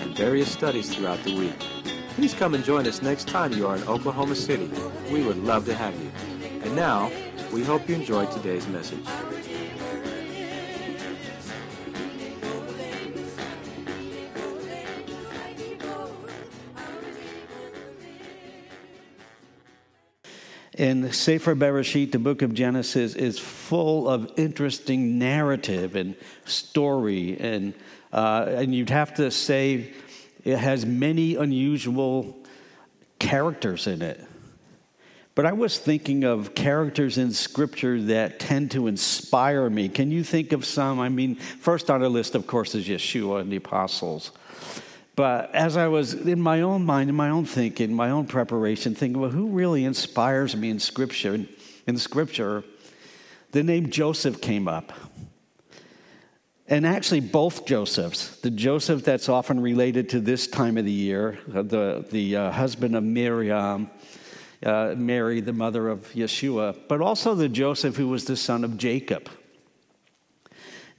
and various studies throughout the week. Please come and join us next time you are in Oklahoma City. We would love to have you. And now, we hope you enjoyed today's message. In Sefer Bereshit, the book of Genesis is full of interesting narrative and story, and, uh, and you'd have to say it has many unusual characters in it. But I was thinking of characters in Scripture that tend to inspire me. Can you think of some? I mean, first on the list, of course, is Yeshua and the apostles. But as I was in my own mind, in my own thinking, my own preparation, thinking, well, who really inspires me in Scripture? In Scripture, the name Joseph came up. And actually, both Josephs, the Joseph that's often related to this time of the year, uh, the, the uh, husband of Miriam, uh, Mary, the mother of Yeshua, but also the Joseph who was the son of Jacob.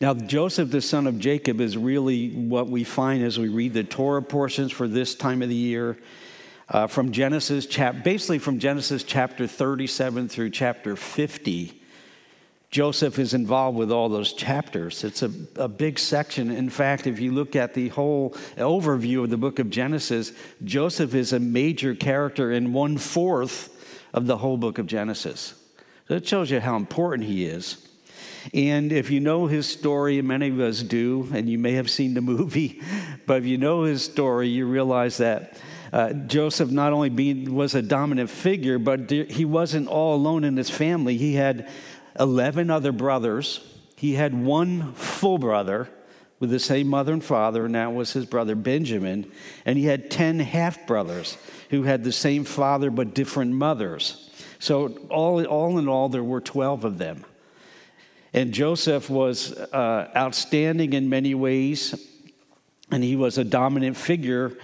Now, Joseph, the son of Jacob, is really what we find as we read the Torah portions for this time of the year. Uh, from Genesis, chap- basically from Genesis chapter 37 through chapter 50, Joseph is involved with all those chapters. It's a, a big section. In fact, if you look at the whole overview of the book of Genesis, Joseph is a major character in one fourth of the whole book of Genesis. So it shows you how important he is. And if you know his story, and many of us do, and you may have seen the movie, but if you know his story, you realize that uh, Joseph not only being, was a dominant figure, but he wasn't all alone in his family. He had 11 other brothers. He had one full brother with the same mother and father, and that was his brother Benjamin. And he had 10 half brothers who had the same father but different mothers. So, all, all in all, there were 12 of them. And Joseph was uh, outstanding in many ways, and he was a dominant figure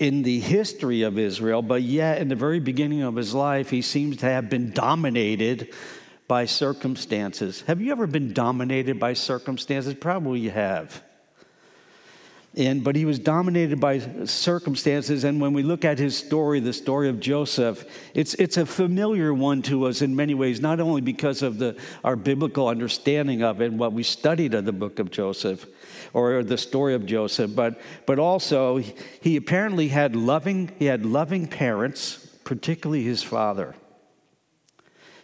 in the history of Israel, but yet in the very beginning of his life, he seems to have been dominated by circumstances. Have you ever been dominated by circumstances? Probably you have. And, but he was dominated by circumstances. And when we look at his story, the story of Joseph, it's, it's a familiar one to us in many ways, not only because of the, our biblical understanding of it and what we studied of the book of Joseph or the story of Joseph, but, but also he apparently had loving, he had loving parents, particularly his father.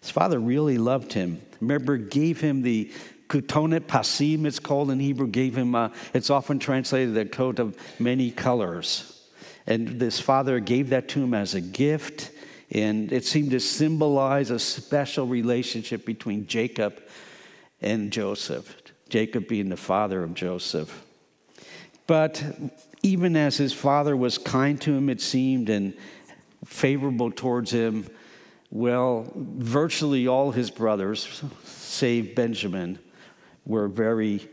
His father really loved him. Remember, gave him the Kutonet Pasim, it's called in Hebrew, gave him, a, it's often translated a coat of many colors. And this father gave that to him as a gift, and it seemed to symbolize a special relationship between Jacob and Joseph, Jacob being the father of Joseph. But even as his father was kind to him, it seemed, and favorable towards him, well, virtually all his brothers, save Benjamin, were very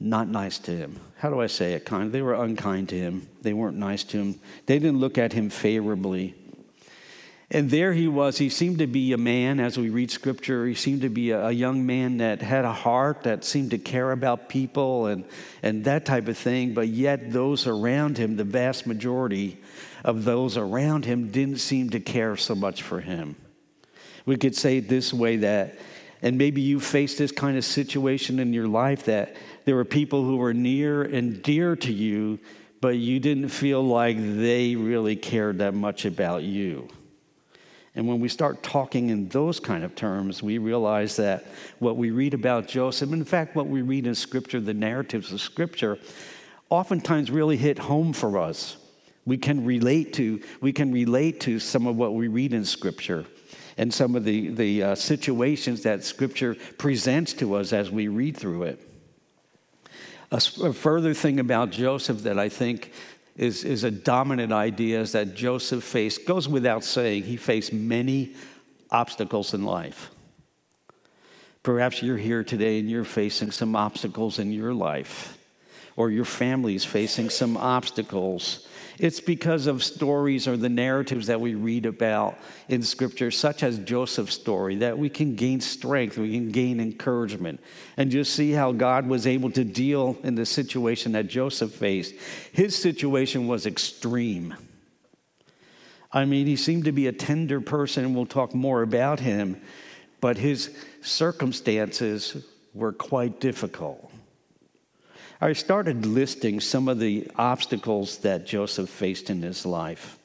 not nice to him. How do I say it? Kind. They were unkind to him. They weren't nice to him. They didn't look at him favorably. And there he was. He seemed to be a man, as we read scripture, he seemed to be a, young man that had a heart, that seemed to care about people and, and that type of thing. But yet, those around him, the vast majority of those around him, didn't seem to care so much for him. We could say this way that and maybe you faced this kind of situation in your life that there were people who were near and dear to you, but you didn't feel like they really cared that much about you. And when we start talking in those kind of terms, we realize that what we read about Joseph, in fact, what we read in Scripture, the narratives of Scripture, oftentimes really hit home for us. We can relate to, we can relate to some of what we read in Scripture and some of the, the uh, situations that Scripture presents to us as we read through it. A, a further thing about Joseph that I think is, is a dominant idea is that Joseph faced, goes without saying, he faced many obstacles in life. Perhaps you're here today and you're facing some obstacles in your life, or your family's facing some obstacles. It's because of stories or the narratives that we read about in Scripture, such as Joseph's story, that we can gain strength, we can gain encouragement, and just see how God was able to deal in the situation that Joseph faced. His situation was extreme. I mean, he seemed to be a tender person, and we'll talk more about him, but his circumstances were quite difficult. I started listing some of the obstacles that Joseph faced in his life.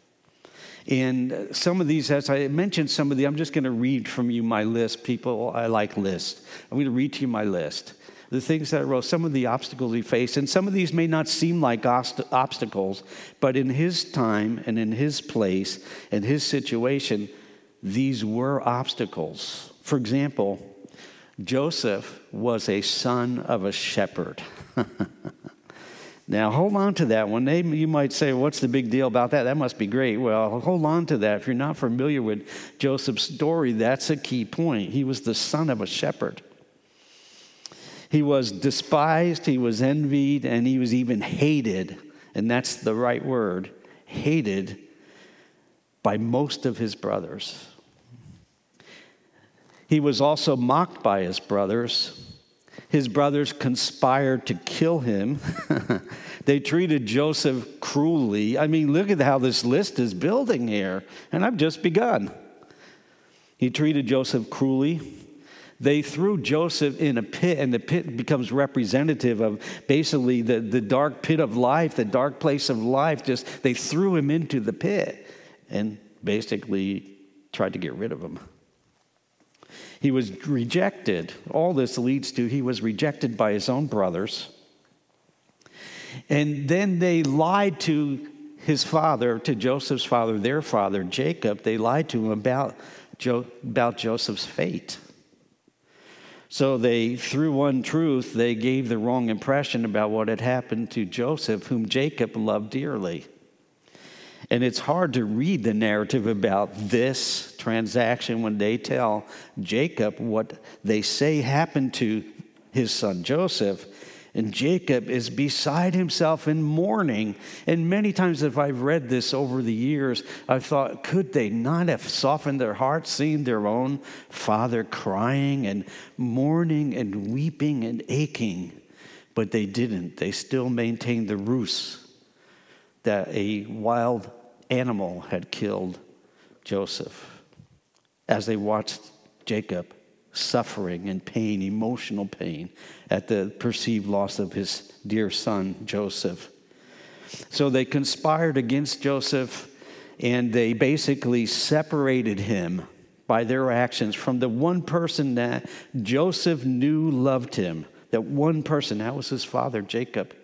And some of these, as I mentioned, some of the, I'm just going to read from you my list. People, I like lists. I'm going to read to you my list. The things that I wrote, some of the obstacles he faced, and some of these may not seem like obstacles, but in his time and in his place and his situation, these were obstacles. For example, Joseph was a son of a shepherd. now, hold on to that one. you might say, What's the big deal about that? That must be great. Well, hold on to that. If you're not familiar with Joseph's story, that's a key point. He was the son of a shepherd. He was despised, he was envied, and he was even hated. And that's the right word hated by most of his brothers. He was also mocked by his brothers. His brothers conspired to kill him. they treated Joseph cruelly. I mean, look at how this list is building here, and I've just begun. He treated Joseph cruelly. They threw Joseph in a pit, and the pit becomes representative of basically the, the dark pit of life, the dark place of life. Just they threw him into the pit and basically tried to get rid of him. He was rejected. All this leads to he was rejected by his own brothers. And then they lied to his father, to Joseph's father, their father, Jacob. They lied to him about, jo- about Joseph's fate. So they, through one truth, they gave the wrong impression about what had happened to Joseph, whom Jacob loved dearly. And it's hard to read the narrative about this transaction when they tell Jacob what they say happened to his son Joseph. And Jacob is beside himself in mourning. And many times, if I've read this over the years, I've thought, could they not have softened their hearts, seeing their own father crying and mourning and weeping and aching? But they didn't. They still maintained the ruse that a wild animal had killed Joseph as they watched Jacob suffering and pain, emotional pain, at the perceived loss of his dear son, Joseph. So they conspired against Joseph and they basically separated him by their actions from the one person that Joseph knew loved him. That one person, that was his father, Jacob.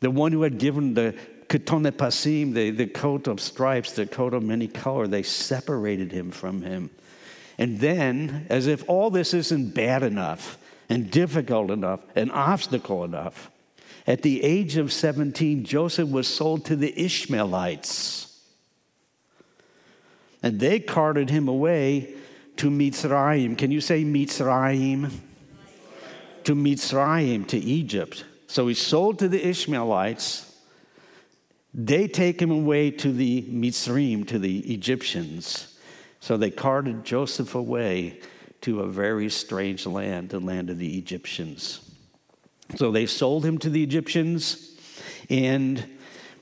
The one who had given the Kutonet Pasim, the, the coat of stripes, the coat of many color, they separated him from him. And then, as if all this isn't bad enough and difficult enough and obstacle enough, at the age of 17, Joseph was sold to the Ishmaelites. And they carted him away to Mitzrayim. Can you say Mitzrayim? To Mitzrayim, to Egypt. So he's sold to the Ishmaelites. They take him away to the Mitzrayim, to the Egyptians. So they carted Joseph away to a very strange land, the land of the Egyptians. So they sold him to the Egyptians, and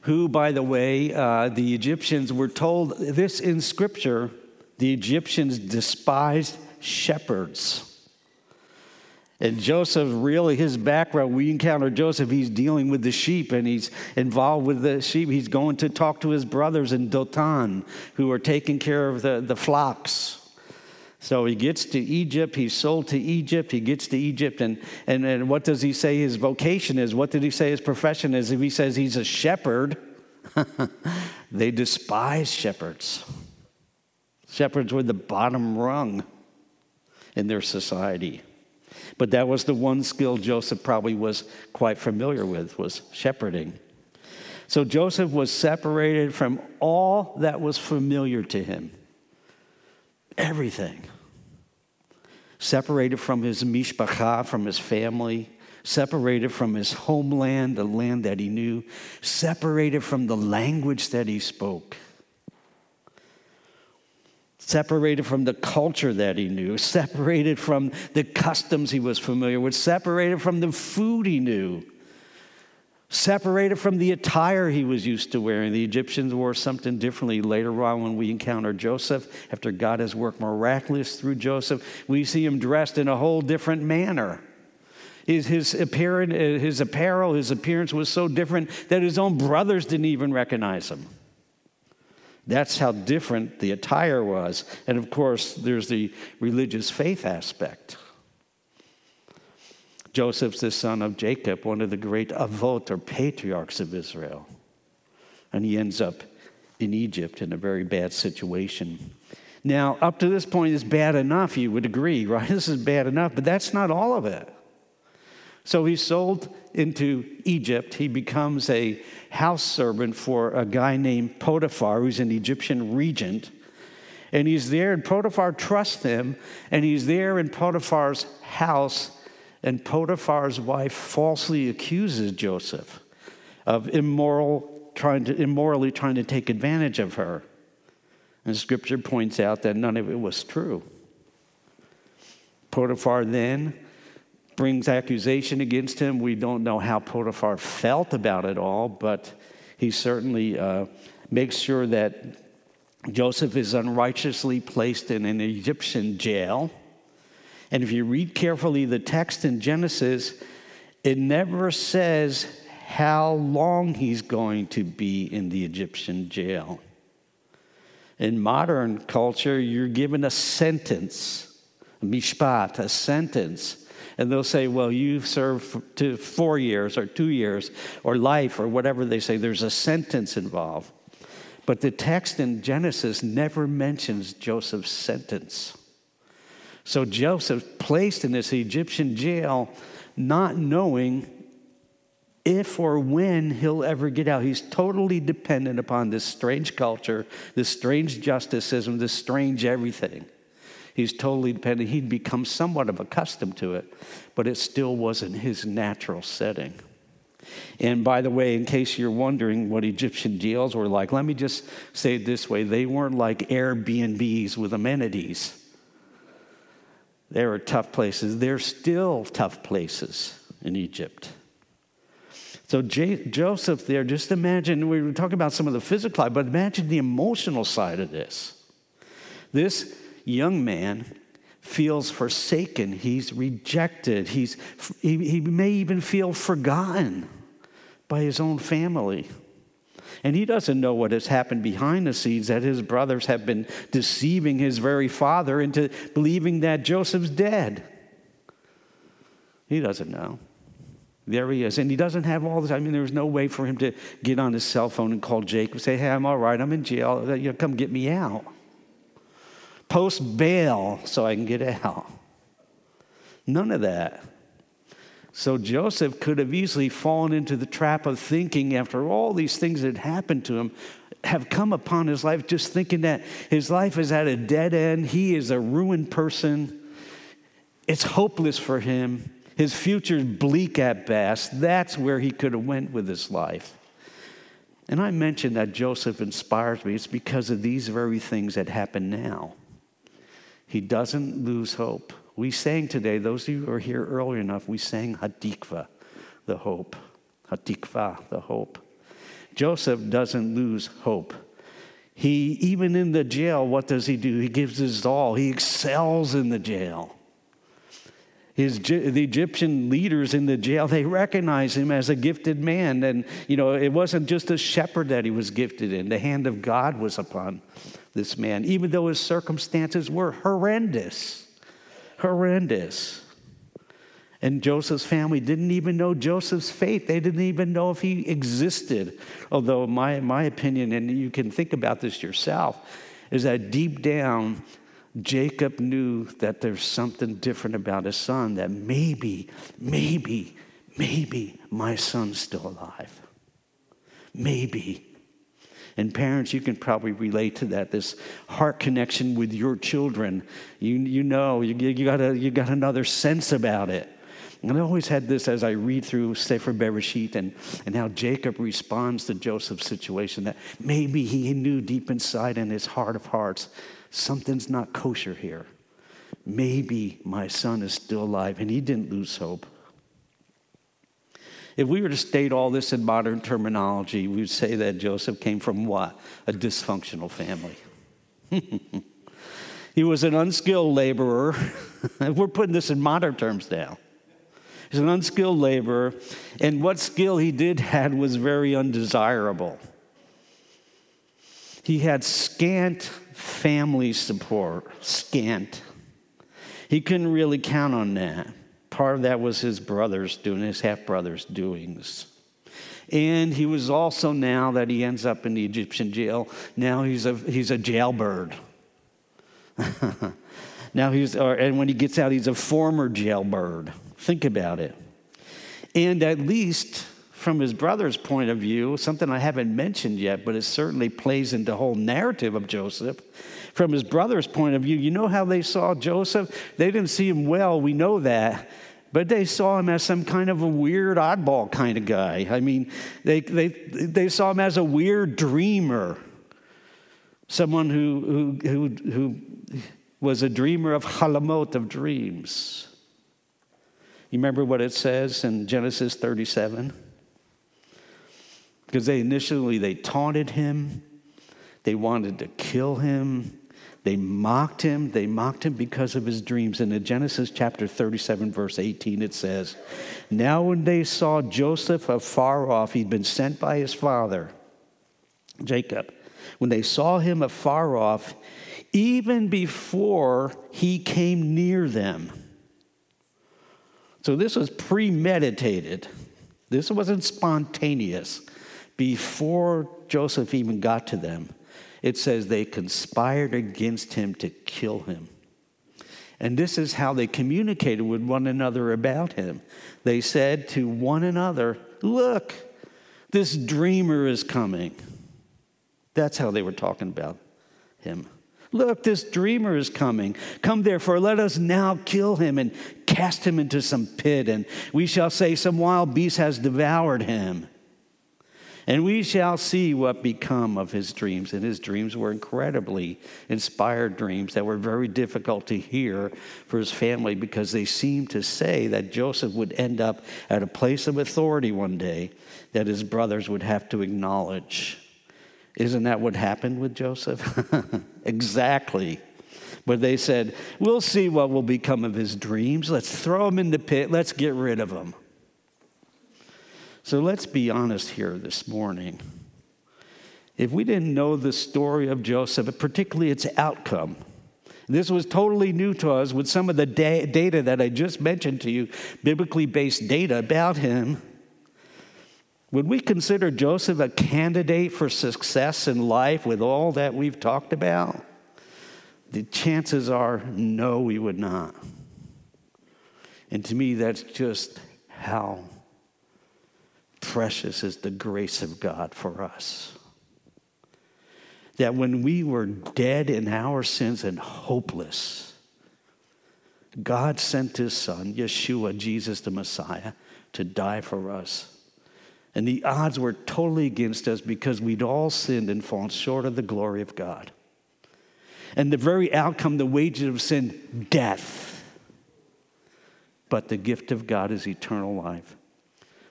who, by the way, uh, the Egyptians were told this in Scripture the Egyptians despised shepherds. And Joseph, really, his background, we encounter Joseph, he's dealing with the sheep and he's involved with the sheep. He's going to talk to his brothers in Dotan who are taking care of the, the flocks. So he gets to Egypt, he's sold to Egypt, he gets to Egypt, and, and, and what does he say his vocation is? What did he say his profession is? If he says he's a shepherd, they despise shepherds. Shepherds were the bottom rung in their society. But that was the one skill Joseph probably was quite familiar with was shepherding. So Joseph was separated from all that was familiar to him. Everything. Separated from his mishpacha, from his family, separated from his homeland, the land that he knew, separated from the language that he spoke, separated from the culture that he knew, separated from the customs he was familiar with, separated from the food he knew separated from the attire he was used to wearing. The Egyptians wore something differently. Later on, when we encounter Joseph, after God has worked miraculous through Joseph, we see him dressed in a whole different manner. His, his, appearance, his apparel, his appearance was so different that his own brothers didn't even recognize him. That's how different the attire was. And of course, there's the religious faith aspect. Joseph's the son of Jacob, one of the great avot or patriarchs of Israel. And he ends up in Egypt in a very bad situation. Now, up to this point, it's bad enough, you would agree, right? This is bad enough, but that's not all of it. So he's sold into Egypt. He becomes a house servant for a guy named Potiphar, who's an Egyptian regent. And he's there, and Potiphar trusts him, and he's there in Potiphar's house and Potiphar's wife falsely accuses Joseph of immoral, trying to, immorally trying to take advantage of her. And scripture points out that none of it was true. Potiphar then brings accusation against him. We don't know how Potiphar felt about it all, but he certainly uh, makes sure that Joseph is unrighteously placed in an Egyptian jail and if you read carefully the text in Genesis, it never says how long he's going to be in the Egyptian jail. In modern culture, you're given a sentence, mishpat, a sentence. And they'll say, well, you serve to four years or two years or life or whatever they say. There's a sentence involved. But the text in Genesis never mentions Joseph's sentence. So Joseph placed in this Egyptian jail, not knowing if or when he'll ever get out. He's totally dependent upon this strange culture, this strange justice system, this strange everything. He's totally dependent. He'd become somewhat of accustomed to it, but it still wasn't his natural setting. And by the way, in case you're wondering what Egyptian jails were like, let me just say it this way they weren't like Airbnbs with amenities. There were tough places. They're still tough places in Egypt. So J- Joseph there, just imagine, we were talking about some of the physical side, but imagine the emotional side of this. This young man feels forsaken, he's rejected, he's, he, he may even feel forgotten by his own family. And he doesn't know what has happened behind the scenes, that his brothers have been deceiving his very father into believing that Joseph's dead. He doesn't know. There he is. And he doesn't have all this. I mean, there's no way for him to get on his cell phone and call Jacob, and say, hey, I'm all right, I'm in jail. You know, come get me out. Post bail so I can get out. None of that. So Joseph could have easily fallen into the trap of thinking, after all these things that happened to him, have come upon his life, just thinking that his life is at a dead end. He is a ruined person. It's hopeless for him. His future is bleak at best. That's where he could have went with his life. And I mentioned that Joseph inspires me. It's because of these very things that happen now. He doesn't lose hope. We sang today, those of you who are here early enough, we sang Hatikva, the hope. Hatikva, the hope. Joseph doesn't lose hope. He, even in the jail, what does he do? He gives his all. He excels in the jail. His, the Egyptian leaders in the jail, they recognize him as a gifted man. And, you know, it wasn't just a shepherd that he was gifted in. The hand of God was upon this man, even though his circumstances were horrendous horrendous. And Joseph's family didn't even know Joseph's faith. They didn't even know if he existed. Although, my, my opinion, and you can think about this yourself, is that deep down, Jacob knew that there's something different about his son, that maybe, maybe, maybe my son's still alive. Maybe. And parents, you can probably relate to that this heart connection with your children. You, you know, you, you, got a, you got another sense about it. And I always had this as I read through Sefer Bereshit and, and how Jacob responds to Joseph's situation that maybe he knew deep inside in his heart of hearts something's not kosher here. Maybe my son is still alive, and he didn't lose hope. If we were to state all this in modern terminology, we would say that Joseph came from what? A dysfunctional family. he was an unskilled laborer. We're putting this in modern terms now. He's an unskilled laborer, and what skill he did had was very undesirable. He had scant family support, scant. He couldn't really count on that. Part of that was his brothers doing, his half brothers' doings. And he was also now that he ends up in the Egyptian jail, now he's a, he's a jailbird. now he's, or, and when he gets out, he's a former jailbird. Think about it. And at least from his brother's point of view, something I haven't mentioned yet, but it certainly plays into the whole narrative of Joseph. From his brother's point of view, you know how they saw Joseph? They didn't see him well, we know that but they saw him as some kind of a weird oddball kind of guy. I mean, they, they, they saw him as a weird dreamer, someone who, who, who, who was a dreamer of halamot, of dreams. You remember what it says in Genesis 37? Because they initially they taunted him, they wanted to kill him, they mocked him. They mocked him because of his dreams. And in Genesis chapter 37, verse 18, it says, Now when they saw Joseph afar off, he'd been sent by his father, Jacob. When they saw him afar off, even before he came near them. So this was premeditated. This wasn't spontaneous. Before Joseph even got to them, it says they conspired against him to kill him. And this is how they communicated with one another about him. They said to one another, Look, this dreamer is coming. That's how they were talking about him. Look, this dreamer is coming. Come therefore, let us now kill him and cast him into some pit, and we shall say, Some wild beast has devoured him. And we shall see what become of his dreams. And his dreams were incredibly inspired dreams that were very difficult to hear for his family because they seemed to say that Joseph would end up at a place of authority one day that his brothers would have to acknowledge. Isn't that what happened with Joseph? exactly. But they said, We'll see what will become of his dreams. Let's throw him in the pit. Let's get rid of him. So let's be honest here this morning. If we didn't know the story of Joseph, particularly its outcome, this was totally new to us with some of the da- data that I just mentioned to you, biblically based data about him. Would we consider Joseph a candidate for success in life with all that we've talked about? The chances are no, we would not. And to me, that's just how precious is the grace of God for us. That when we were dead in our sins and hopeless, God sent his son, Yeshua, Jesus the Messiah, to die for us. And the odds were totally against us because we'd all sinned and fallen short of the glory of God. And the very outcome, the wages of sin, death. But the gift of God is eternal life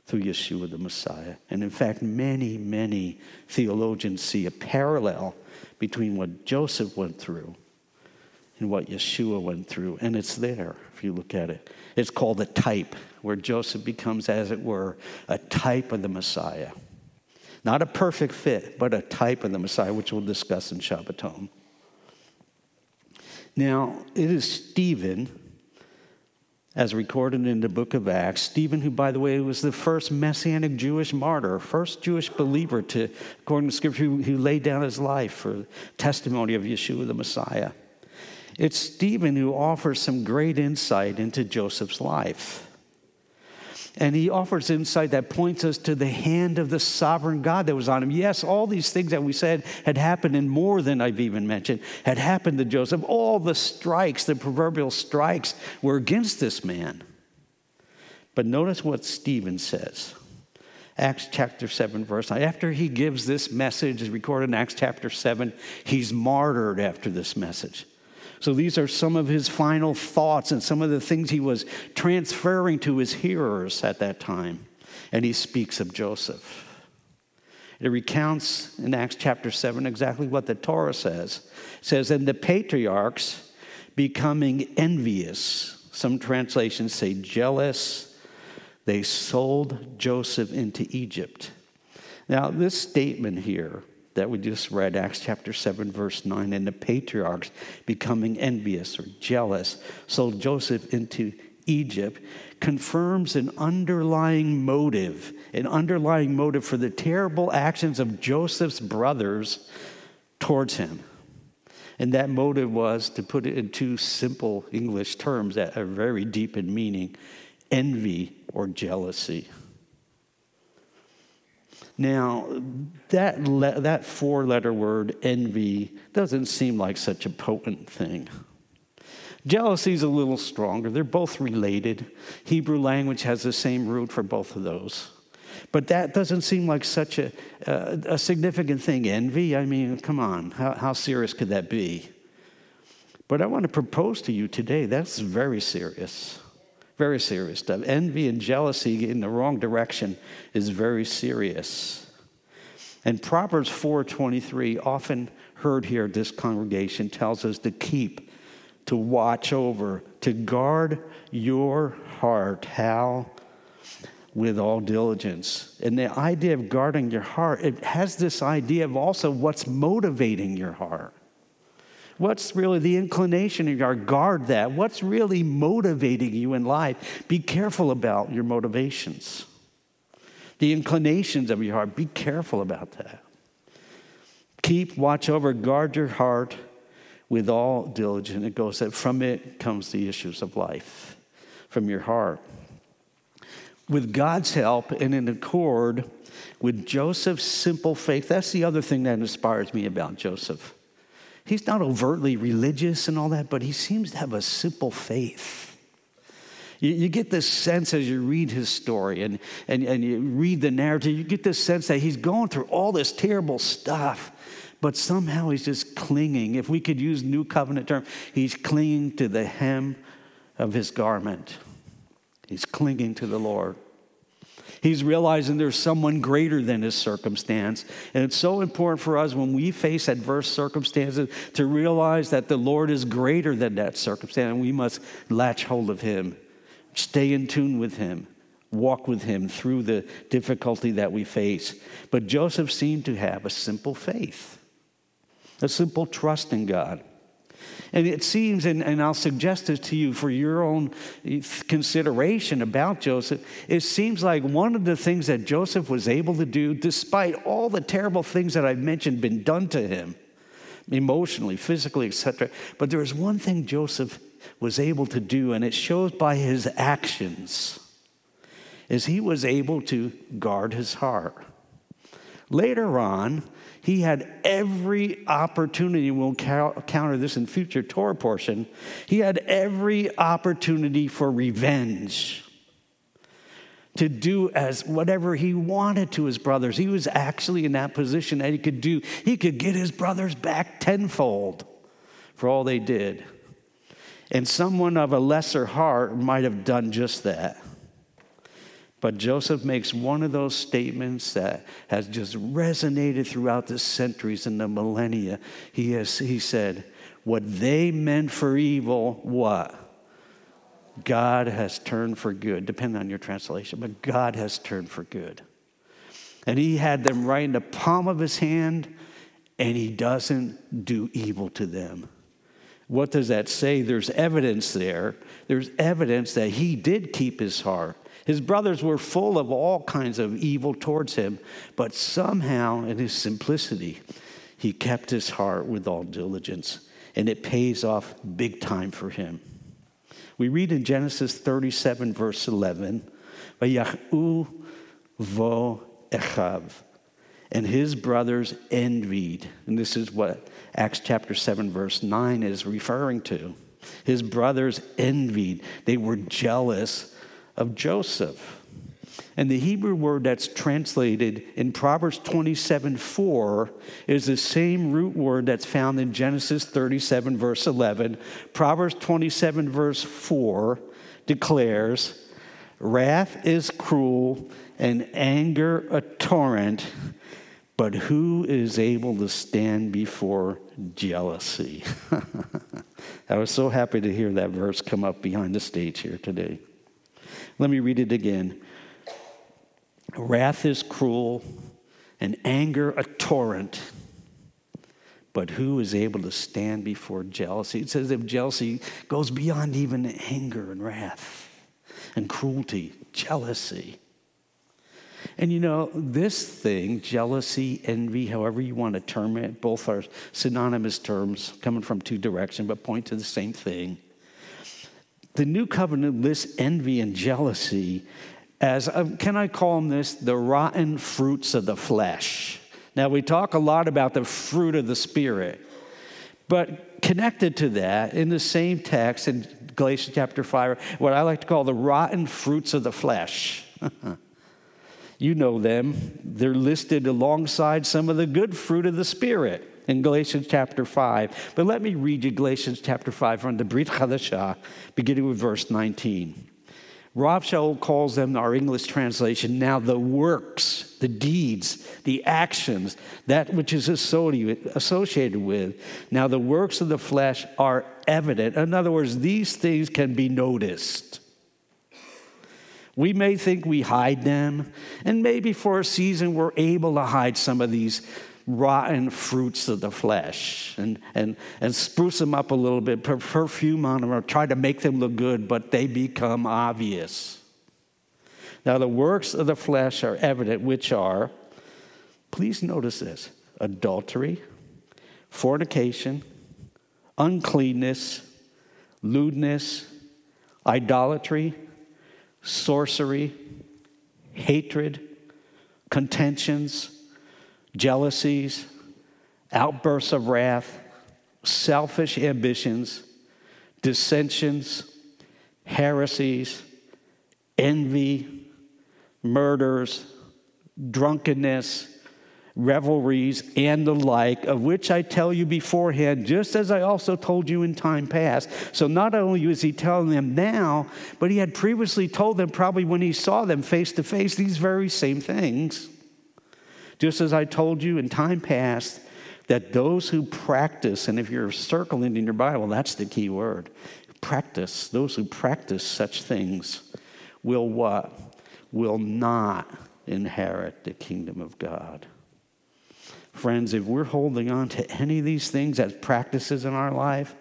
through Yeshua the Messiah. And in fact, many, many theologians see a parallel between what Joseph went through and what Yeshua went through. And it's there if you look at it. It's called a type, where Joseph becomes, as it were, a type of the Messiah. Not a perfect fit, but a type of the Messiah, which we'll discuss in Shabbaton. Now, it is Stephen as recorded in the book of Acts. Stephen, who, by the way, was the first Messianic Jewish martyr, first Jewish believer to, according to Scripture, who, who laid down his life for testimony of Yeshua the Messiah. It's Stephen who offers some great insight into Joseph's life. And he offers insight that points us to the hand of the sovereign God that was on him. Yes, all these things that we said had happened, and more than I've even mentioned, had happened to Joseph. All the strikes, the proverbial strikes, were against this man. But notice what Stephen says. Acts chapter 7, verse 9. After he gives this message, is recorded in Acts chapter 7, he's martyred after this message. So these are some of his final thoughts and some of the things he was transferring to his hearers at that time. And he speaks of Joseph. It recounts in Acts chapter 7 exactly what the Torah says. It says, And the patriarchs becoming envious, some translations say jealous, they sold Joseph into Egypt. Now, this statement here that we just read, Acts chapter 7, verse 9, and the patriarchs becoming envious or jealous, sold Joseph into Egypt, confirms an underlying motive, an underlying motive for the terrible actions of Joseph's brothers towards him. And that motive was, to put it in two simple English terms that are very deep in meaning, envy or jealousy. Now, that, le- that four letter word, envy, doesn't seem like such a potent thing. Jealousy is a little stronger. They're both related. Hebrew language has the same root for both of those. But that doesn't seem like such a, a significant thing. Envy, I mean, come on, how, how serious could that be? But I want to propose to you today that's very serious. Very serious stuff. Envy and jealousy in the wrong direction is very serious. And Proverbs 4:23, often heard here this congregation, tells us to keep, to watch over, to guard your heart. How? With all diligence. And the idea of guarding your heart, it has this idea of also what's motivating your heart. What's really the inclination of your? Guard that. What's really motivating you in life? Be careful about your motivations. The inclinations of your heart, be careful about that. Keep watch over, guard your heart with all diligence. It goes that from it comes the issues of life, from your heart. With God's help and in accord with Joseph's simple faith, that's the other thing that inspires me about Joseph. He's not overtly religious and all that, but he seems to have a simple faith. You, you, get this sense as you read his story and, and, and you read the narrative, you get this sense that he's going through all this terrible stuff, but somehow he's just clinging. If we could use New Covenant term, he's clinging to the hem of his garment. He's clinging to the Lord. He's realizing there's someone greater than his circumstance. And it's so important for us when we face adverse circumstances to realize that the Lord is greater than that circumstance. And we must latch hold of him, stay in tune with him, walk with him through the difficulty that we face. But Joseph seemed to have a simple faith, a simple trust in God. And it seems, and, and I'll suggest this to you for your own eh, consideration about Joseph, it seems like one of the things that Joseph was able to do, despite all the terrible things that I've mentioned been done to him, emotionally, physically, etc. But there is one thing Joseph was able to do, and it shows by his actions, is he was able to guard his heart. Later on, he had every opportunity, we'll counter this in future Torah portion, he had every opportunity for revenge to do as whatever he wanted to his brothers. He was actually in that position that he could do, he could get his brothers back tenfold for all they did. And someone of a lesser heart might have done just that. But Joseph makes one of those statements that has just resonated throughout the centuries and the millennia. He, has, he said, What they meant for evil, what? God has turned for good, depending on your translation, but God has turned for good. And he had them right in the palm of his hand, and he doesn't do evil to them. What does that say? There's evidence there. There's evidence that he did keep his heart. His brothers were full of all kinds of evil towards him, but somehow, in his simplicity, he kept his heart with all diligence, and it pays off big time for him. We read in Genesis 37, verse 11, Vayachu vo echav. And his brothers envied. And this is what Acts chapter 7, verse 9 is referring to. His brothers envied, they were jealous of Joseph. And the Hebrew word that's translated in Proverbs 27 4 is the same root word that's found in Genesis 37, verse 11. Proverbs 27, verse 4 declares, Wrath is cruel and anger a torrent, but who is able to stand before jealousy? I was so happy to hear that verse come up behind the stage here today. Let me read it again. Wrath is cruel and anger a torrent. But who is able to stand before jealousy? It says if jealousy goes beyond even anger and wrath and cruelty, jealousy. And you know, this thing, jealousy, envy, however you want to term it, both are synonymous terms coming from two directions, but point to the same thing. The new covenant lists envy and jealousy as, um, can I call them this, the rotten fruits of the flesh. Now, we talk a lot about the fruit of the Spirit, but connected to that, in the same text in Galatians chapter 5, what I like to call the rotten fruits of the flesh. you know them. They're listed alongside some of the good fruit of the Spirit in Galatians chapter 5. But let me read you Galatians chapter 5 from the Brit Chadashah, beginning with verse 19. Rav Shaul calls them, our English translation, now the works, the deeds, the actions, that which is associated with. Now the works of the flesh are evident. In other words, these things can be noticed. We may think we hide them, and maybe for a season we're able to hide some of these rotten fruits of the flesh and, and, and spruce them up a little bit, put perfume on them, or try to make them look good, but they become obvious. Now, the works of the flesh are evident, which are, please notice this adultery, fornication, uncleanness, lewdness, idolatry, sorcery, hatred, contentions jealousies, outbursts of wrath, selfish ambitions, dissensions, heresies, envy, murders, drunkenness, revelries, and the like, of which I tell you beforehand, just as I also told you in time past. So not only is he telling them now, but he had previously told them, probably when he saw them face to face, these very same things. Just as I told you in time past, that those who practice, and if you're circling in your Bible, that's the key word practice, those who practice such things will what? Will not inherit the kingdom of God. Friends, if we're holding on to any of these things as practices in our life,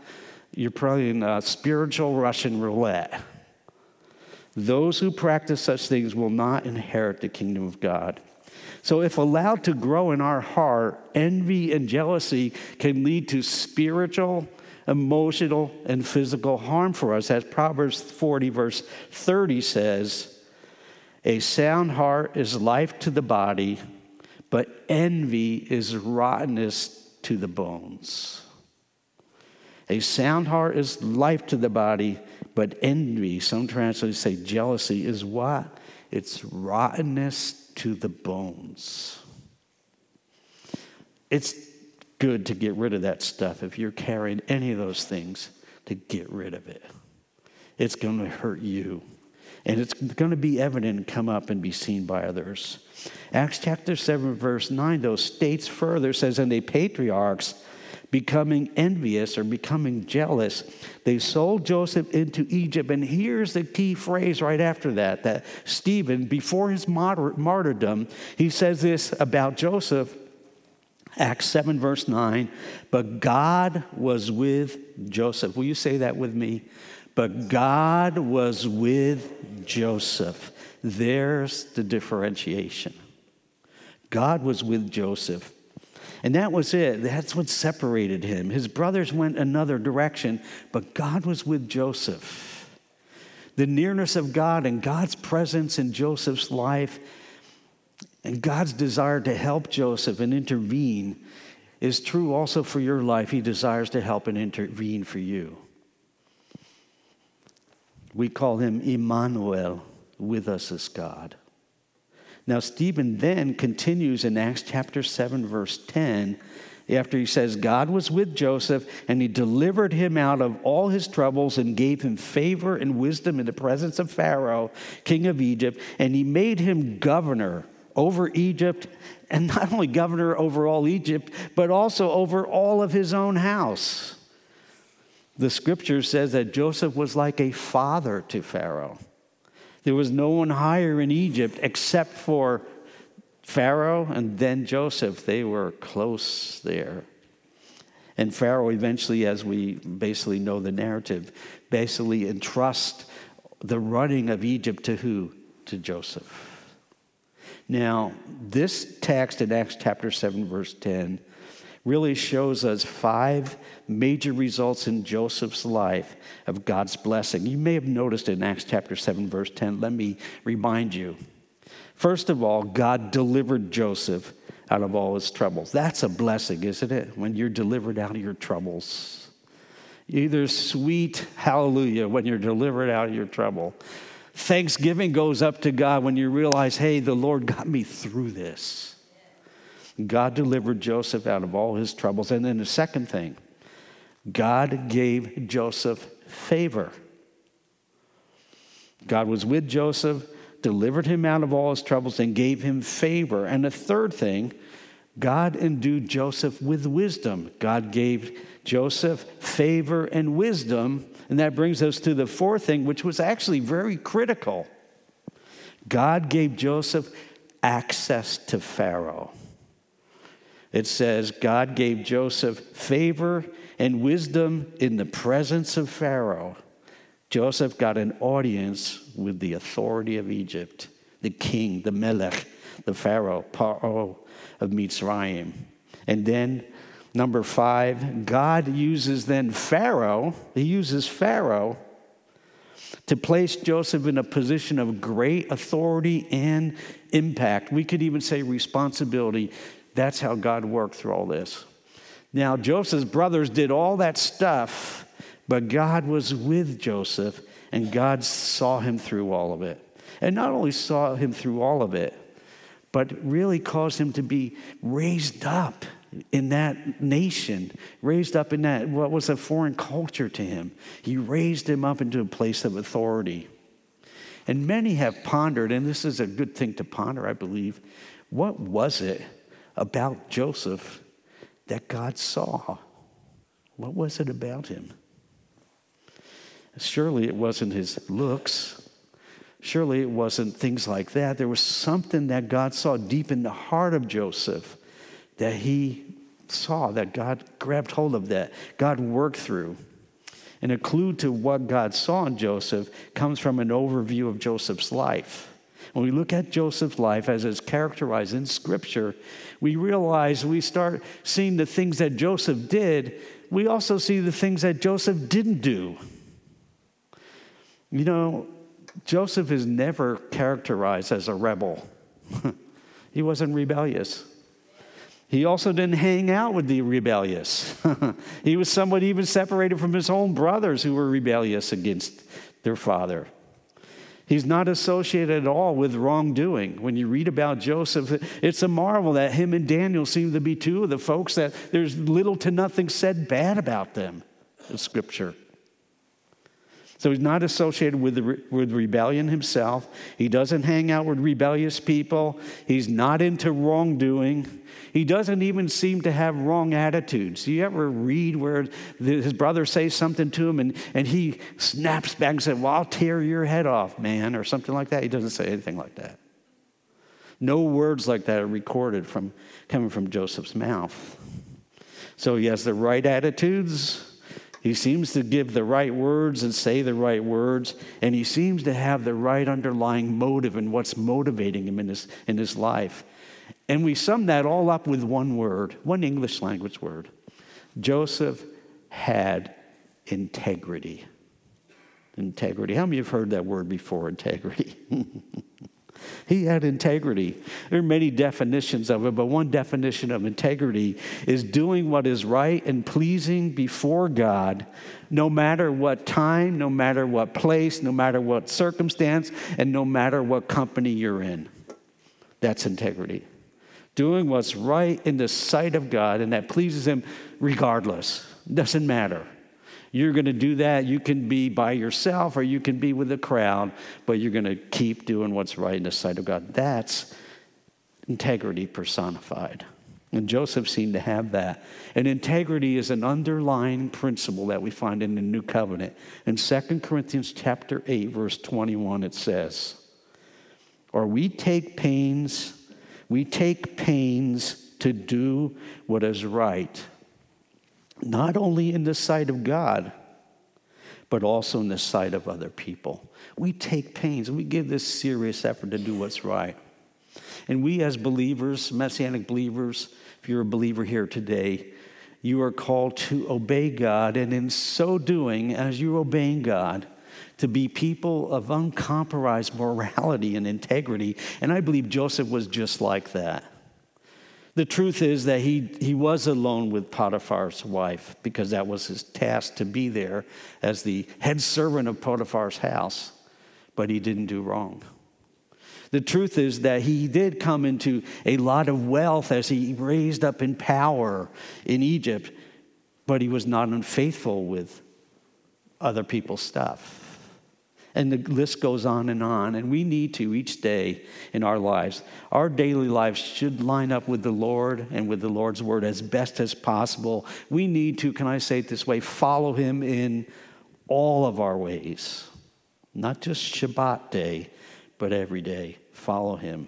you're probably in a spiritual Russian roulette. Those who practice such things will not inherit the kingdom of God. So, if allowed to grow in our heart, envy and jealousy can lead to spiritual, emotional, and physical harm for us. As Proverbs 40, verse 30 says, A sound heart is life to the body, but envy is rottenness to the bones. A sound heart is life to the body, but envy, some translators say jealousy, is what? It's rottenness to the bones. It's good to get rid of that stuff. If you're carrying any of those things, to get rid of it. It's going to hurt you. And it's going to be evident and come up and be seen by others. Acts chapter 7, verse 9, though, states further, says, And the patriarchs becoming envious or becoming jealous, they sold Joseph into Egypt. And here's the key phrase right after that that Stephen, before his martyrdom, he says this about Joseph. Acts 7, verse 9. But God was with Joseph. Will you say that with me? But God was with Joseph. There's the differentiation. God was with Joseph. And that was it. That's what separated him. His brothers went another direction, but God was with Joseph. The nearness of God and God's presence in Joseph's life and God's desire to help Joseph and intervene is true also for your life. He desires to help and intervene for you. We call him Emmanuel, with us as God. Now, Stephen then continues in Acts chapter 7, verse 10, after he says, God was with Joseph, and he delivered him out of all his troubles and gave him favor and wisdom in the presence of Pharaoh, king of Egypt, and he made him governor over Egypt, and not only governor over all Egypt, but also over all of his own house. The scripture says that Joseph was like a father to Pharaoh. There was no one higher in Egypt except for Pharaoh and then Joseph. They were close there. And Pharaoh eventually, as we basically know the narrative, basically entrusts the running of Egypt to who? To Joseph. Now, this text in Acts chapter 7, verse 10, really shows us five major results in Joseph's life of God's blessing. You may have noticed in Acts chapter 7, verse 10. Let me remind you. First of all, God delivered Joseph out of all his troubles. That's a blessing, isn't it? When you're delivered out of your troubles. Either sweet hallelujah when you're delivered out of your trouble. Thanksgiving goes up to God when you realize, hey, the Lord got me through this. God delivered Joseph out of all his troubles. And then the second thing, God gave Joseph favor. God was with Joseph, delivered him out of all his troubles, and gave him favor. And the third thing, God endued Joseph with wisdom. God gave Joseph favor and wisdom. And that brings us to the fourth thing, which was actually very critical. God gave Joseph access to Pharaoh. It says, God gave Joseph favor and wisdom in the presence of Pharaoh. Joseph got an audience with the authority of Egypt, the king, the Melech, the Pharaoh, Paro of Mitzrayim. And then, number five, God uses then Pharaoh, he uses Pharaoh to place Joseph in a position of great authority and impact. We could even say responsibility. That's how God worked through all this. Now, Joseph's brothers did all that stuff, but God was with Joseph, and God saw him through all of it. And not only saw him through all of it, but really caused him to be raised up in that nation, raised up in that, what was a foreign culture to him. He raised him up into a place of authority. And many have pondered, and this is a good thing to ponder, I believe. What was it about Joseph that God saw? What was it about him? Surely it wasn't his looks. Surely it wasn't things like that. There was something that God saw deep in the heart of Joseph that he saw, that God grabbed hold of, that God worked through. And a clue to what God saw in Joseph comes from an overview of Joseph's life. When we look at Joseph's life as it's characterized in Scripture, we realize we start seeing the things that Joseph did. We also see the things that Joseph didn't do. You know, Joseph is never characterized as a rebel, he wasn't rebellious. He also didn't hang out with the rebellious. he was somewhat even separated from his own brothers who were rebellious against their father. He's not associated at all with wrongdoing. When you read about Joseph, it's a marvel that him and Daniel seem to be two of the folks that there's little to nothing said bad about them in Scripture. So he's not associated with, the, with rebellion himself. He doesn't hang out with rebellious people. He's not into wrongdoing. He doesn't even seem to have wrong attitudes. Do you ever read where the, his brother says something to him and, and he snaps back and says, Well, I'll tear your head off, man, or something like that? He doesn't say anything like that. No words like that are recorded from coming from Joseph's mouth. So he has the right attitudes he seems to give the right words and say the right words, and he seems to have the right underlying motive and what's motivating him in his, in his life. And we sum that all up with one word, one English language word. Joseph had integrity. Integrity. How many have heard that word before, integrity? he had integrity. There are many definitions of it, but one definition of integrity is doing what is right and pleasing before God, no matter what time, no matter what place, no matter what circumstance, and no matter what company you're in. That's integrity. Doing what's right in the sight of God and that pleases Him regardless. Doesn't matter. You're going to do that. You can be by yourself or you can be with a crowd, but you're going to keep doing what's right in the sight of God. That's integrity personified. And Joseph seemed to have that. And integrity is an underlying principle that we find in the New Covenant. In 2 Corinthians chapter 8 verse 21 it says, "Or we take pains, we take pains to do what is right." not only in the sight of God, but also in the sight of other people. We take pains we give this serious effort to do what's right. And we, as believers, Messianic believers, if you're a believer here today, you are called to obey God, and in so doing, as you're obeying God, to be people of uncompromised morality and integrity. And I believe Joseph was just like that. The truth is that he, he was alone with Potiphar's wife because that was his task to be there as the head servant of Potiphar's house, but he didn't do wrong. The truth is that he did come into a lot of wealth as he raised up in power in Egypt, but he was not unfaithful with other people's stuff. And the list goes on and on. And we need to each day in our lives, our daily lives should line up with the Lord and with the Lord's word as best as possible. We need to, can I say it this way, follow him in all of our ways. Not just Shabbat day, but every day. Follow him.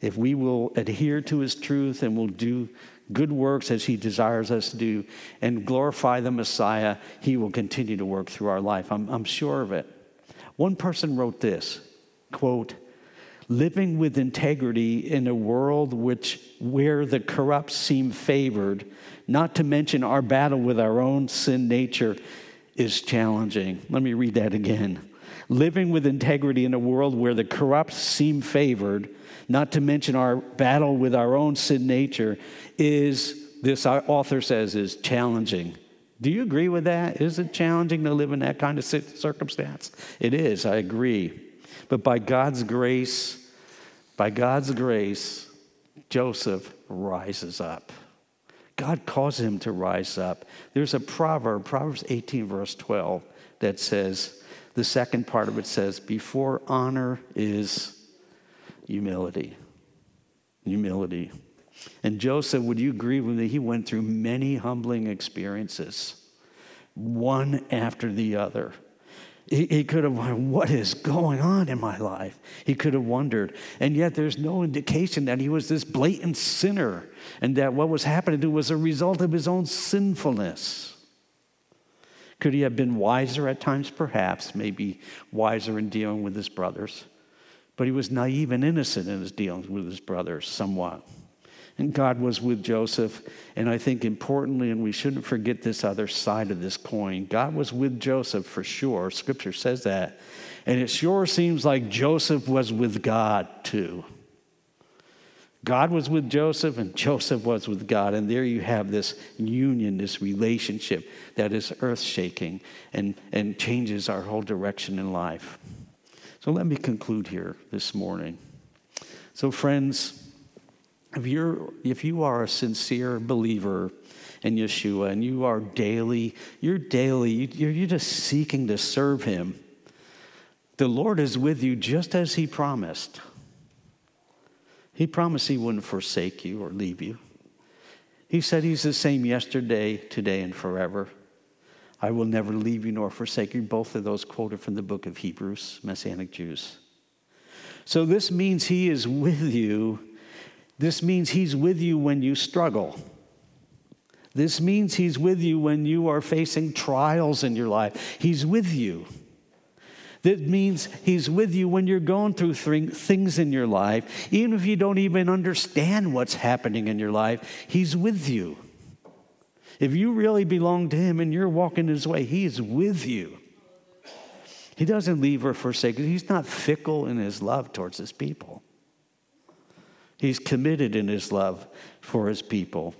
If we will adhere to his truth and will do good works as he desires us to do and glorify the Messiah, he will continue to work through our life. I'm, I'm sure of it. One person wrote this quote, living with integrity in a world which where the corrupt seem favored, not to mention our battle with our own sin nature is challenging. Let me read that again. Living with integrity in a world where the corrupt seem favored, not to mention our battle with our own sin nature, is, this author says, is challenging. Do you agree with that? Is it challenging to live in that kind of circumstance? It is, I agree. But by God's grace, by God's grace, Joseph rises up. God causes him to rise up. There's a proverb, Proverbs 18, verse 12, that says, the second part of it says, before honor is humility. Humility. And Joseph, would you agree with me? He went through many humbling experiences, one after the other. He, he could have wondered, what is going on in my life? He could have wondered. And yet there's no indication that he was this blatant sinner and that what was happening to him was a result of his own sinfulness. Could he have been wiser at times? Perhaps, maybe wiser in dealing with his brothers. But he was naive and innocent in his dealings with his brothers, somewhat. And God was with Joseph. And I think importantly, and we shouldn't forget this other side of this coin, God was with Joseph for sure. Scripture says that. And it sure seems like Joseph was with God too. God was with Joseph and Joseph was with God. And there you have this union, this relationship that is earth shaking and, and changes our whole direction in life. So let me conclude here this morning. So, friends, if you're if you are a sincere believer in Yeshua and you are daily, you're daily, you're, you're just seeking to serve him, the Lord is with you just as he promised. He promised he wouldn't forsake you or leave you. He said he's the same yesterday, today, and forever. I will never leave you nor forsake you. Both of those quoted from the book of Hebrews, Messianic Jews. So this means he is with you this means He's with you when you struggle. This means He's with you when you are facing trials in your life. He's with you. That means He's with you when you're going through things in your life. Even if you don't even understand what's happening in your life, He's with you. If you really belong to Him and you're walking His way, He is with you. He doesn't leave or forsake. He's not fickle in his love towards his people. He's committed in his love for his people.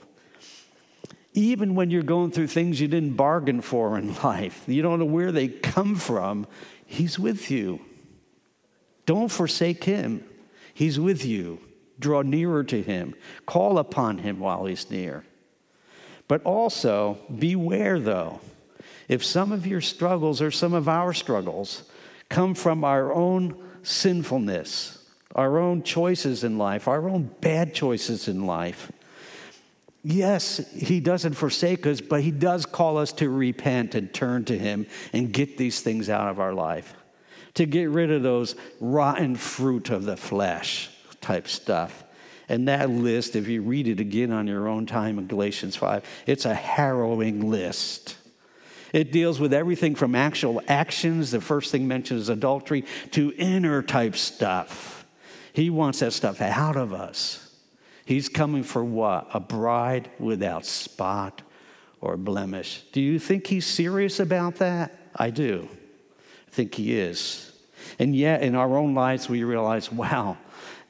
Even when you're going through things you didn't bargain for in life, you don't know where they come from, he's with you. Don't forsake him. He's with you. Draw nearer to him. Call upon him while he's near. But also, beware though. If some of your struggles or some of our struggles come from our own sinfulness, our own choices in life, our own bad choices in life, yes, He doesn't forsake us, but He does call us to repent and turn to Him and get these things out of our life, to get rid of those rotten fruit of the flesh type stuff. And that list, if you read it again on your own time in Galatians 5, it's a harrowing list. It deals with everything from actual actions, the first thing mentioned is adultery, to inner type stuff. He wants that stuff out of us. He's coming for what? A bride without spot or blemish. Do you think he's serious about that? I do. I think he is. And yet, in our own lives, we realize, wow,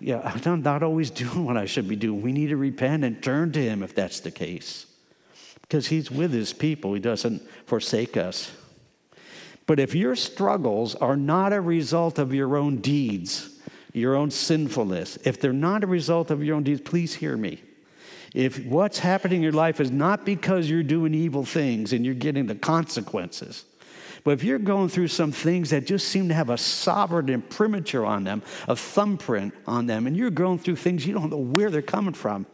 yeah, I'm not always doing what I should be doing. We need to repent and turn to Him if that's the case. Because He's with His people, He doesn't forsake us. But if your struggles are not a result of your own deeds, your own sinfulness, if they're not a result of your own deeds, please hear me. If what's happening in your life is not because you're doing evil things and you're getting the consequences, but if you're going through some things that just seem to have a sovereign imprimatur on them, a thumbprint on them, and you're going through things you don't know where they're coming from,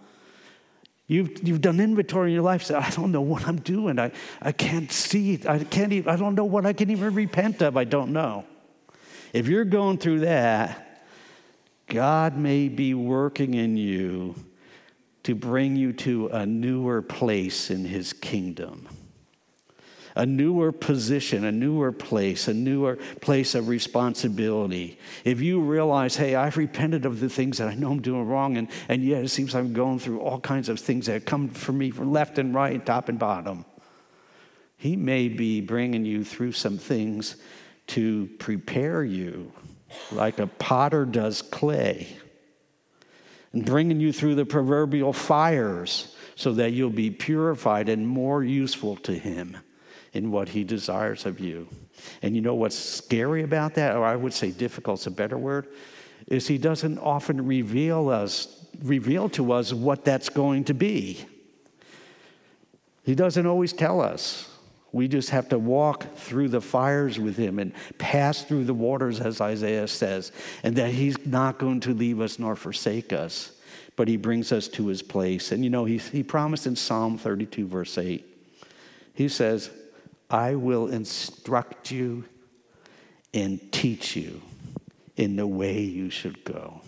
You've, you've done inventory in your life. Say, I don't know what I'm doing. I, I can't see. I can't even, I don't know what I can even repent of. I don't know. If you're going through that, God may be working in you to bring you to a newer place in his kingdom a newer position, a newer place, a newer place of responsibility. If you realize, hey, I've repented of the things that I know I'm doing wrong, and, and yet it seems I'm going through all kinds of things that come for me from left and right, top and bottom, He may be bringing you through some things to prepare you, like a potter does clay, and bringing you through the proverbial fires so that you'll be purified and more useful to Him in what He desires of you. And you know what's scary about that, or I would say difficult is a better word, is He doesn't often reveal us, reveal to us what that's going to be. He doesn't always tell us. We just have to walk through the fires with him and pass through the waters, as Isaiah says, and that he's not going to leave us nor forsake us, but he brings us to his place. And you know, he, he promised in Psalm 32, verse 8, he says, I will instruct you and teach you in the way you should go.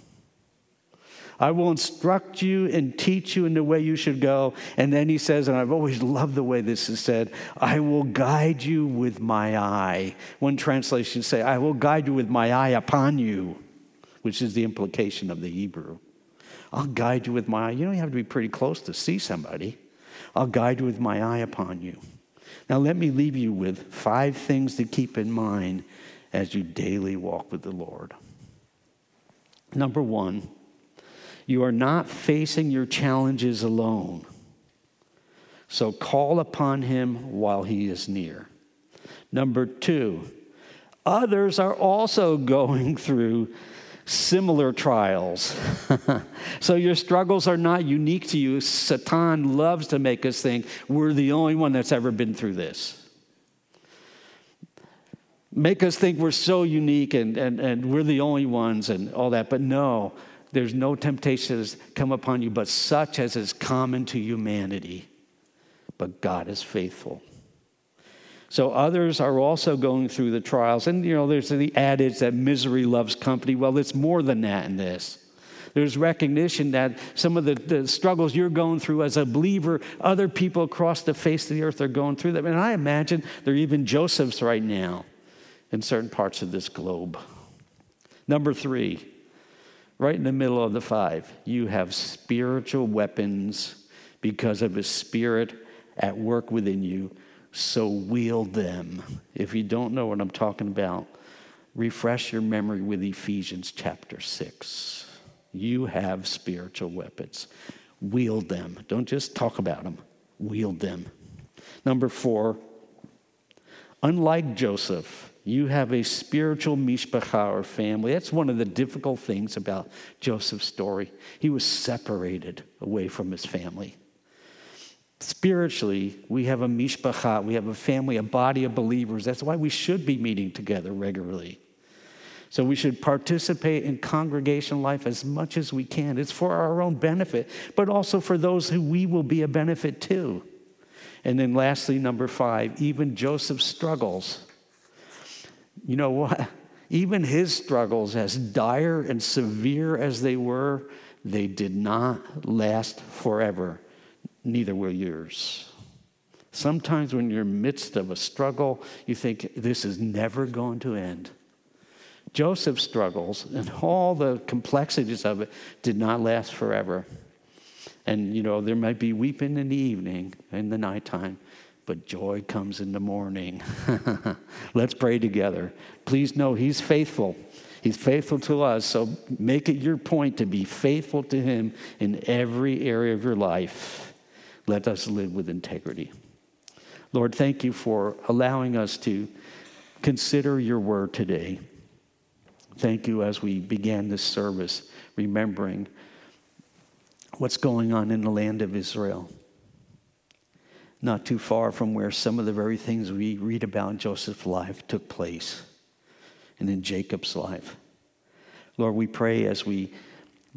I will instruct you and teach you in the way you should go. And then he says, and I've always loved the way this is said, I will guide you with my eye. One translation say, I will guide you with my eye upon you, which is the implication of the Hebrew. I'll guide you with my eye. You don't have to be pretty close to see somebody. I'll guide you with my eye upon you. Now, let me leave you with five things to keep in mind as you daily walk with the Lord. Number one, you are not facing your challenges alone. So call upon him while he is near. Number two, others are also going through similar trials. so your struggles are not unique to you. Satan loves to make us think we're the only one that's ever been through this. Make us think we're so unique and, and, and we're the only ones and all that. But no, there's no temptation that's come upon you but such as is common to humanity. But God is faithful. So others are also going through the trials. And, you know, there's the adage that misery loves company. Well, it's more than that in this. There's recognition that some of the, the struggles you're going through as a believer, other people across the face of the earth are going through them. And I imagine there are even Josephs right now in certain parts of this globe. Number three, right in the middle of the five, you have spiritual weapons because of his spirit at work within you so wield them. If you don't know what I'm talking about, refresh your memory with Ephesians chapter 6. You have spiritual weapons. Wield them. Don't just talk about them, wield them. Number four, unlike Joseph, you have a spiritual mishpacha or family. That's one of the difficult things about Joseph's story. He was separated away from his family. Spiritually, we have a mishpacha, we have a family, a body of believers. That's why we should be meeting together regularly. So we should participate in congregation life as much as we can. It's for our own benefit, but also for those who we will be a benefit to. And then lastly, number five, even Joseph's struggles. You know what? Even his struggles, as dire and severe as they were, they did not last forever. Neither will yours. Sometimes when you're in the midst of a struggle, you think this is never going to end. Joseph's struggles and all the complexities of it did not last forever. And, you know, there might be weeping in the evening, in the nighttime, but joy comes in the morning. Let's pray together. Please know He's faithful. He's faithful to us, so make it your point to be faithful to Him in every area of your life. Let us live with integrity. Lord, thank you for allowing us to consider your word today. Thank you as we began this service, remembering what's going on in the land of Israel. Not too far from where some of the very things we read about in Joseph's life took place and in Jacob's life. Lord, we pray as we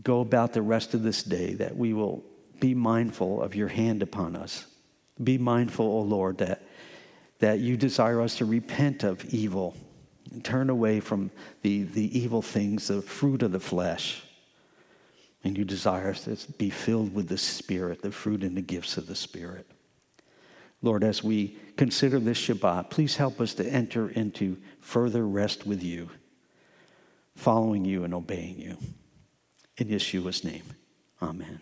go about the rest of this day that we will be mindful of your hand upon us. Be mindful, O oh Lord, that, that you desire us to repent of evil and turn away from the, the evil things, the fruit of the flesh and you desire us to be filled with the Spirit, the fruit and the gifts of the Spirit. Lord, as we consider this Shabbat, please help us to enter into further rest with you, following you and obeying you. In Yeshua's name, amen.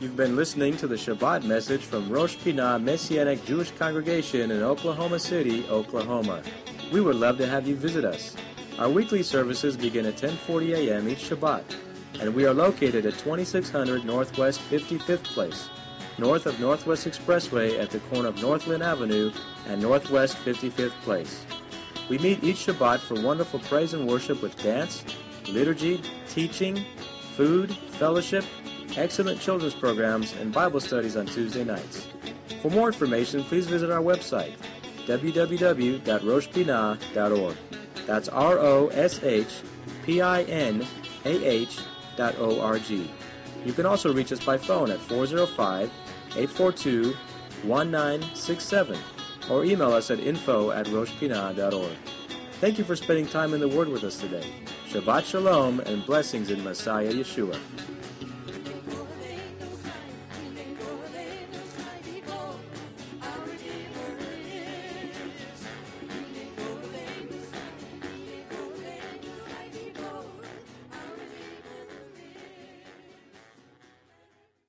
You've been listening to the Shabbat message from Rosh Pinah Messianic Jewish Congregation in Oklahoma City, Oklahoma. We would love to have you visit us. Our weekly services begin at 10:40 a.m. each Shabbat, and we are located at 2600 Northwest 55th Place, north of Northwest Expressway at the corner of Northland Avenue and Northwest 55th Place. We meet each Shabbat for wonderful praise and worship with dance, liturgy, teaching, food, fellowship, excellent children's programs, and Bible studies on Tuesday nights. For more information, please visit our website, www.roshpinah.org. That's R O S H P I N A H dot O R G. You can also reach us by phone at 405 842 1967 or email us at info at roshpinah.org. Thank you for spending time in the Word with us today. Shabbat Shalom and blessings in Messiah Yeshua.